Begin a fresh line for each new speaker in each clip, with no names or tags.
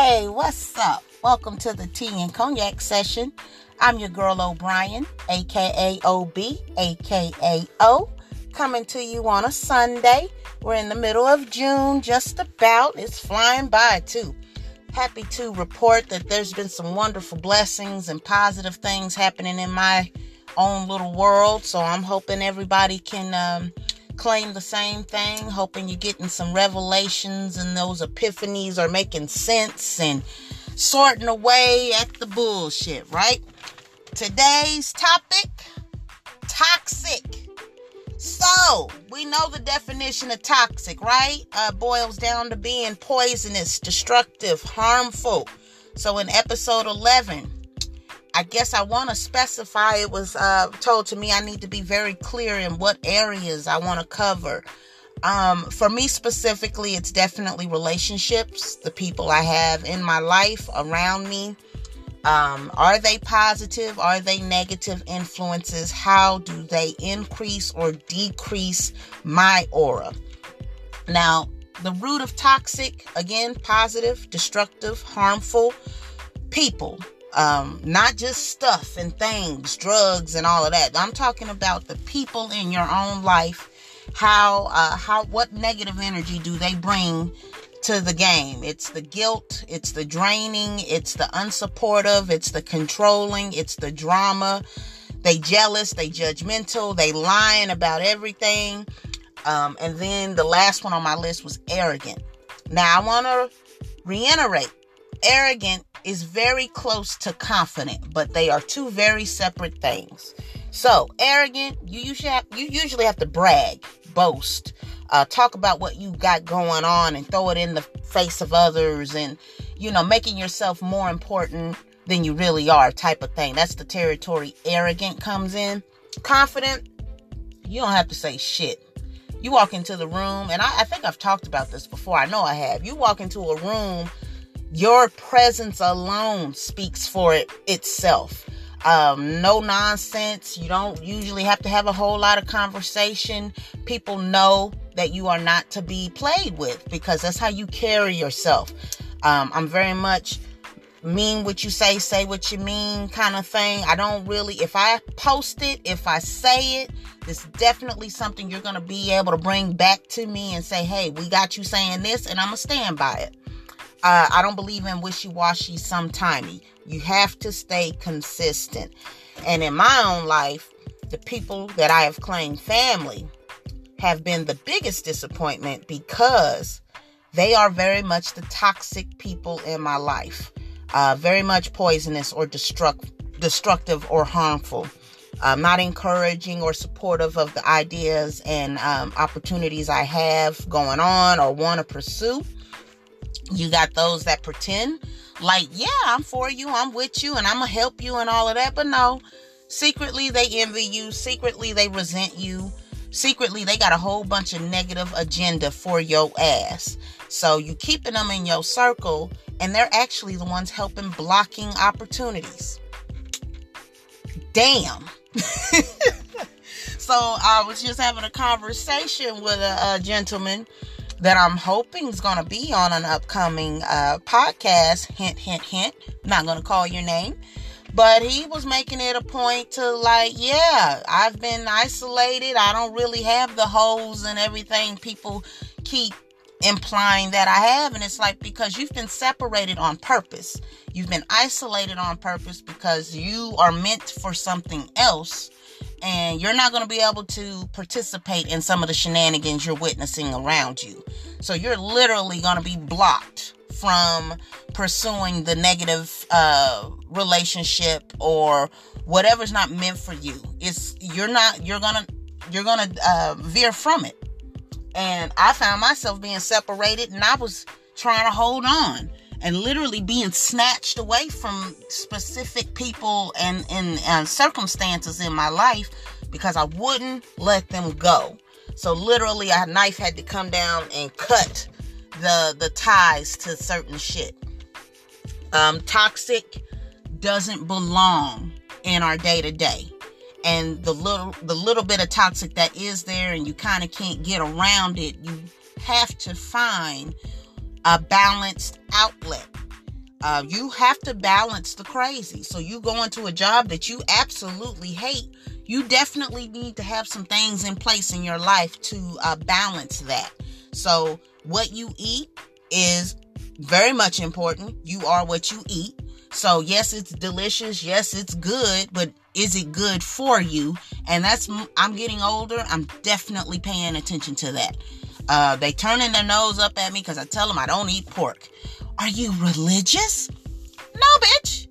Hey, what's up? Welcome to the Tea and Cognac session. I'm your girl O'Brien, aka OB, aka O, coming to you on a Sunday. We're in the middle of June, just about. It's flying by, too. Happy to report that there's been some wonderful blessings and positive things happening in my own little world. So I'm hoping everybody can um, claim the same thing, hoping you're getting some revelations and those epiphanies are making sense and sorting away at the bullshit, right? Today's topic toxic. So, we know the definition of toxic, right? Uh, boils down to being poisonous, destructive, harmful. So, in episode 11, I guess I want to specify it was uh, told to me I need to be very clear in what areas I want to cover. Um, for me specifically, it's definitely relationships, the people I have in my life around me. Um, are they positive? Are they negative influences? How do they increase or decrease my aura? Now, the root of toxic, again, positive, destructive, harmful people um, not just stuff and things, drugs and all of that. I'm talking about the people in your own life. How, uh, how, what negative energy do they bring to the game? It's the guilt, it's the draining, it's the unsupportive, it's the controlling, it's the drama. They jealous, they judgmental, they lying about everything. Um, and then the last one on my list was arrogant. Now I want to reiterate arrogant is very close to confident, but they are two very separate things. So, arrogant, you usually have, you usually have to brag, boast, uh, talk about what you got going on and throw it in the face of others and, you know, making yourself more important than you really are type of thing. That's the territory arrogant comes in. Confident, you don't have to say shit. You walk into the room, and I, I think I've talked about this before. I know I have. You walk into a room your presence alone speaks for it itself. Um, no nonsense. You don't usually have to have a whole lot of conversation. People know that you are not to be played with because that's how you carry yourself. Um, I'm very much mean what you say, say what you mean kind of thing. I don't really, if I post it, if I say it, it's definitely something you're going to be able to bring back to me and say, hey, we got you saying this, and I'm going to stand by it. Uh, I don't believe in wishy washy, sometimey. You have to stay consistent. And in my own life, the people that I have claimed family have been the biggest disappointment because they are very much the toxic people in my life, uh, very much poisonous or destruct- destructive or harmful. Not encouraging or supportive of the ideas and um, opportunities I have going on or want to pursue. You got those that pretend like, yeah, I'm for you, I'm with you, and I'm gonna help you and all of that. But no, secretly they envy you, secretly they resent you, secretly they got a whole bunch of negative agenda for your ass. So you keeping them in your circle, and they're actually the ones helping blocking opportunities. Damn. so I was just having a conversation with a, a gentleman that I'm hoping is going to be on an upcoming uh, podcast. Hint, hint, hint. not going to call your name. But he was making it a point to, like, yeah, I've been isolated. I don't really have the holes and everything people keep implying that I have. And it's like, because you've been separated on purpose. You've been isolated on purpose because you are meant for something else and you're not going to be able to participate in some of the shenanigans you're witnessing around you. So you're literally going to be blocked from pursuing the negative uh, relationship or whatever's not meant for you. It's you're not you're gonna you're gonna uh, veer from it. And I found myself being separated, and I was trying to hold on and literally being snatched away from specific people and, and, and circumstances in my life because I wouldn't let them go. So literally a knife had to come down and cut the the ties to certain shit. Um, toxic doesn't belong in our day to day. And the little the little bit of toxic that is there and you kind of can't get around it, you have to find a balanced outlet. Uh, you have to balance the crazy. So you go into a job that you absolutely hate. You definitely need to have some things in place in your life to uh, balance that. So what you eat is very much important. You are what you eat. So yes, it's delicious. Yes, it's good, but is it good for you? And that's I'm getting older. I'm definitely paying attention to that. Uh, they turning their nose up at me because I tell them I don't eat pork. Are you religious? No, bitch.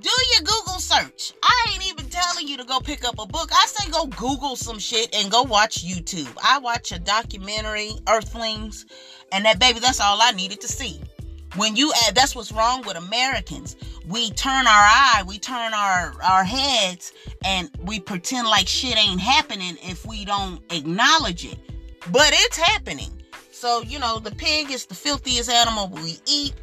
Do your Google search. I ain't even telling you to go pick up a book. I say go Google some shit and go watch YouTube. I watch a documentary, Earthlings, and that baby, that's all I needed to see. When you add, that's what's wrong with Americans. We turn our eye, we turn our our heads, and we pretend like shit ain't happening if we don't acknowledge it but it's happening. So, you know, the pig is the filthiest animal we eat.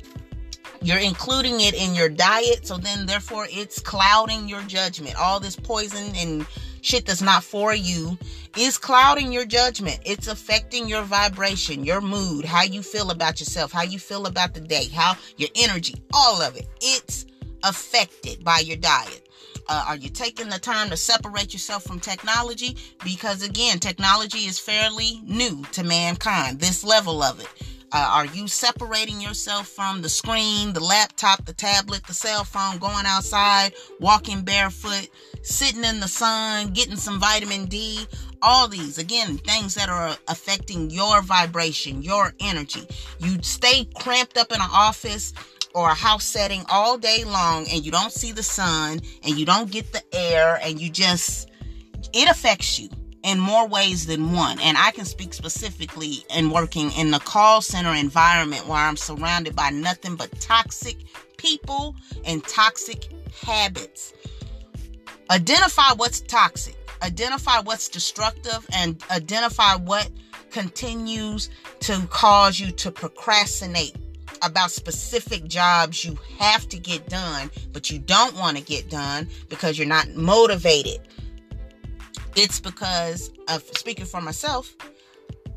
You're including it in your diet, so then therefore it's clouding your judgment. All this poison and shit that's not for you is clouding your judgment. It's affecting your vibration, your mood, how you feel about yourself, how you feel about the day, how your energy, all of it. It's affected by your diet. Uh, are you taking the time to separate yourself from technology? Because again, technology is fairly new to mankind, this level of it. Uh, are you separating yourself from the screen, the laptop, the tablet, the cell phone, going outside, walking barefoot, sitting in the sun, getting some vitamin D? All these, again, things that are affecting your vibration, your energy. You stay cramped up in an office or a house setting all day long and you don't see the sun and you don't get the air and you just it affects you in more ways than one. And i can speak specifically in working in the call center environment where i'm surrounded by nothing but toxic people and toxic habits. Identify what's toxic. Identify what's destructive and identify what continues to cause you to procrastinate about specific jobs you have to get done, but you don't want to get done because you're not motivated. It's because of speaking for myself,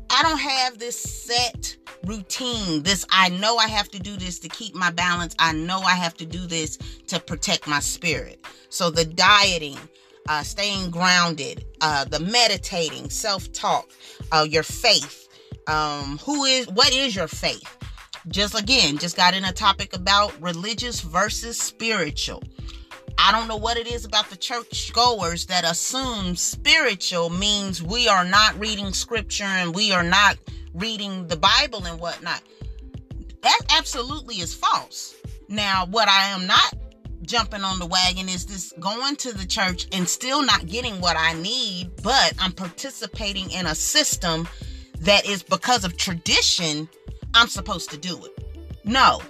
I don't have this set routine. This, I know I have to do this to keep my balance. I know I have to do this to protect my spirit. So the dieting, uh, staying grounded, uh, the meditating, self talk, uh, your faith. Um, who is, what is your faith? Just again, just got in a topic about religious versus spiritual. I don't know what it is about the church goers that assume spiritual means we are not reading scripture and we are not reading the Bible and whatnot. That absolutely is false. Now, what I am not jumping on the wagon is this going to the church and still not getting what I need, but I'm participating in a system that is because of tradition I'm supposed to do it. No,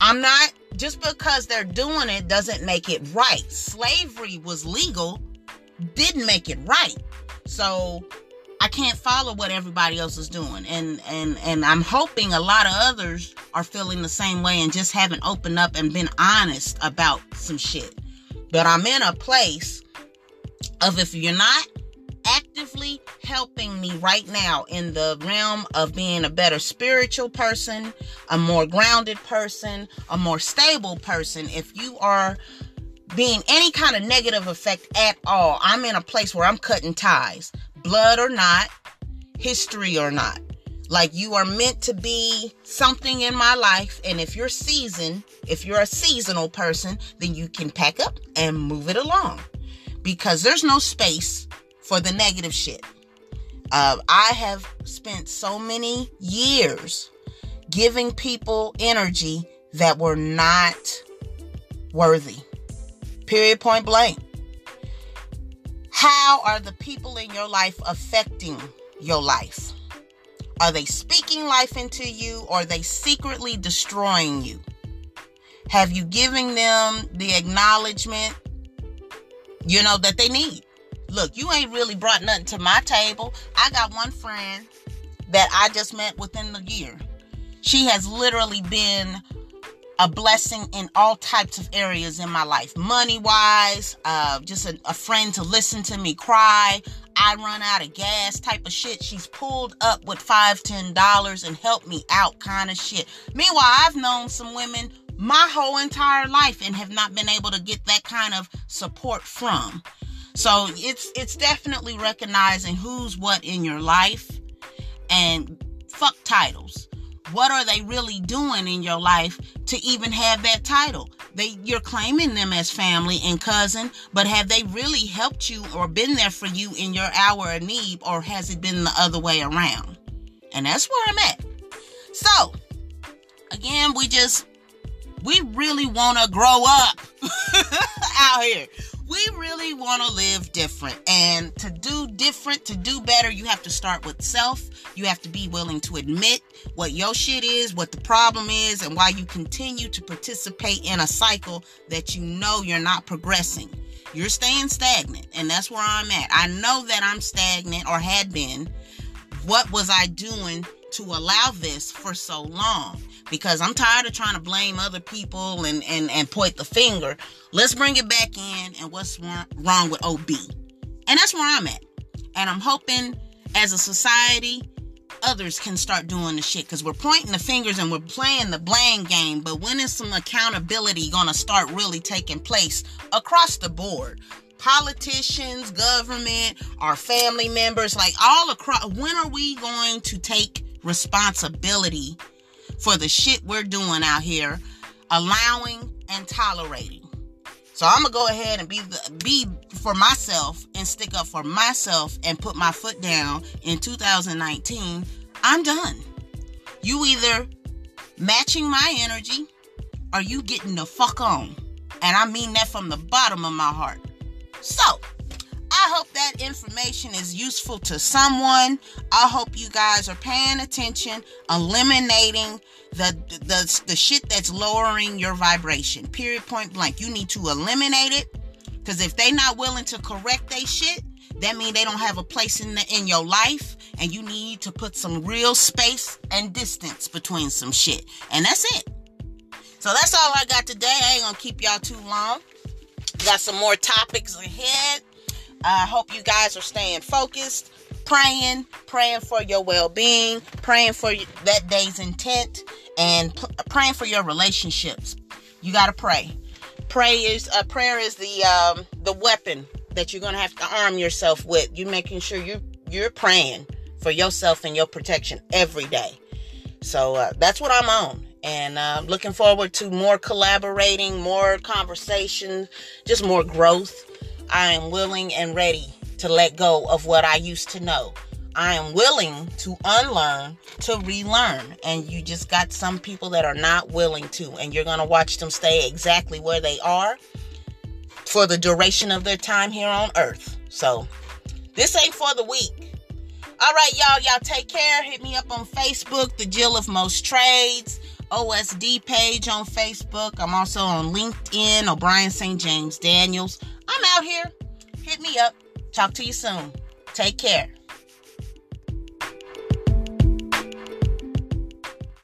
I'm not. Just because they're doing it doesn't make it right. Slavery was legal, didn't make it right. So I can't follow what everybody else is doing. And and and I'm hoping a lot of others are feeling the same way and just haven't opened up and been honest about some shit. But I'm in a place of if you're not actively helping me right now in the realm of being a better spiritual person, a more grounded person, a more stable person. If you are being any kind of negative effect at all, I'm in a place where I'm cutting ties, blood or not, history or not. Like you are meant to be something in my life. And if you're seasoned, if you're a seasonal person, then you can pack up and move it along because there's no space for the negative shit. Uh, I have spent so many years giving people energy that were not worthy. Period, point blank. How are the people in your life affecting your life? Are they speaking life into you or are they secretly destroying you? Have you given them the acknowledgement, you know, that they need? Look, you ain't really brought nothing to my table. I got one friend that I just met within the year. She has literally been a blessing in all types of areas in my life money wise uh, just a, a, friend to listen to me cry i run out of gas type of shit she's pulled up with five ten dollars and helped me out kind of shit meanwhile i've known some women my whole entire life and have not been able to get that kind of support from. So it's it's definitely recognizing who's what in your life and fuck titles. What are they really doing in your life to even have that title? They you're claiming them as family and cousin, but have they really helped you or been there for you in your hour of need or has it been the other way around? And that's where I'm at. So, again, we just we really want to grow up out here. We really want to live different. And to do different, to do better, you have to start with self. You have to be willing to admit what your shit is, what the problem is, and why you continue to participate in a cycle that you know you're not progressing. You're staying stagnant, and that's where I'm at. I know that I'm stagnant or had been. What was I doing to allow this for so long? because I'm tired of trying to blame other people and, and, and point the finger. Let's bring it back in and what's wrong with OB. And that's where I'm at. And I'm hoping as a society, others can start doing the shit because we're pointing the fingers and we're playing the blame game. But when is some accountability going to start really taking place across the board? Politicians, government, our family members, like all across. When are we going to take responsibility for the shit we're doing out here, allowing and tolerating. So I'm gonna go ahead and be the, be for myself and stick up for myself and put my foot down in 2019. I'm done. You either matching my energy or you getting the fuck on. And I mean that from the bottom of my heart. So, I hope that information is useful to someone. I hope you guys are paying attention, eliminating the the the shit that's lowering your vibration. Period point blank. You need to eliminate it cuz if they not willing to correct their shit, that means they don't have a place in the, in your life and you need to put some real space and distance between some shit. And that's it. So that's all I got today. I ain't going to keep y'all too long. Got some more topics ahead. I hope you guys are staying focused, praying, praying for your well being, praying for that day's intent, and p- praying for your relationships. You got to pray. Pray is uh, prayer is the um, the weapon that you're gonna have to arm yourself with. You making sure you you're praying for yourself and your protection every day. So uh, that's what I'm on, and uh, looking forward to more collaborating, more conversation, just more growth. I am willing and ready to let go of what I used to know. I am willing to unlearn, to relearn. And you just got some people that are not willing to, and you're going to watch them stay exactly where they are for the duration of their time here on earth. So, this ain't for the weak. All right, y'all, y'all take care. Hit me up on Facebook, The Jill of Most Trades. OSD page on Facebook. I'm also on LinkedIn, O'Brien St. James Daniels. I'm out here. Hit me up. Talk to you soon. Take care.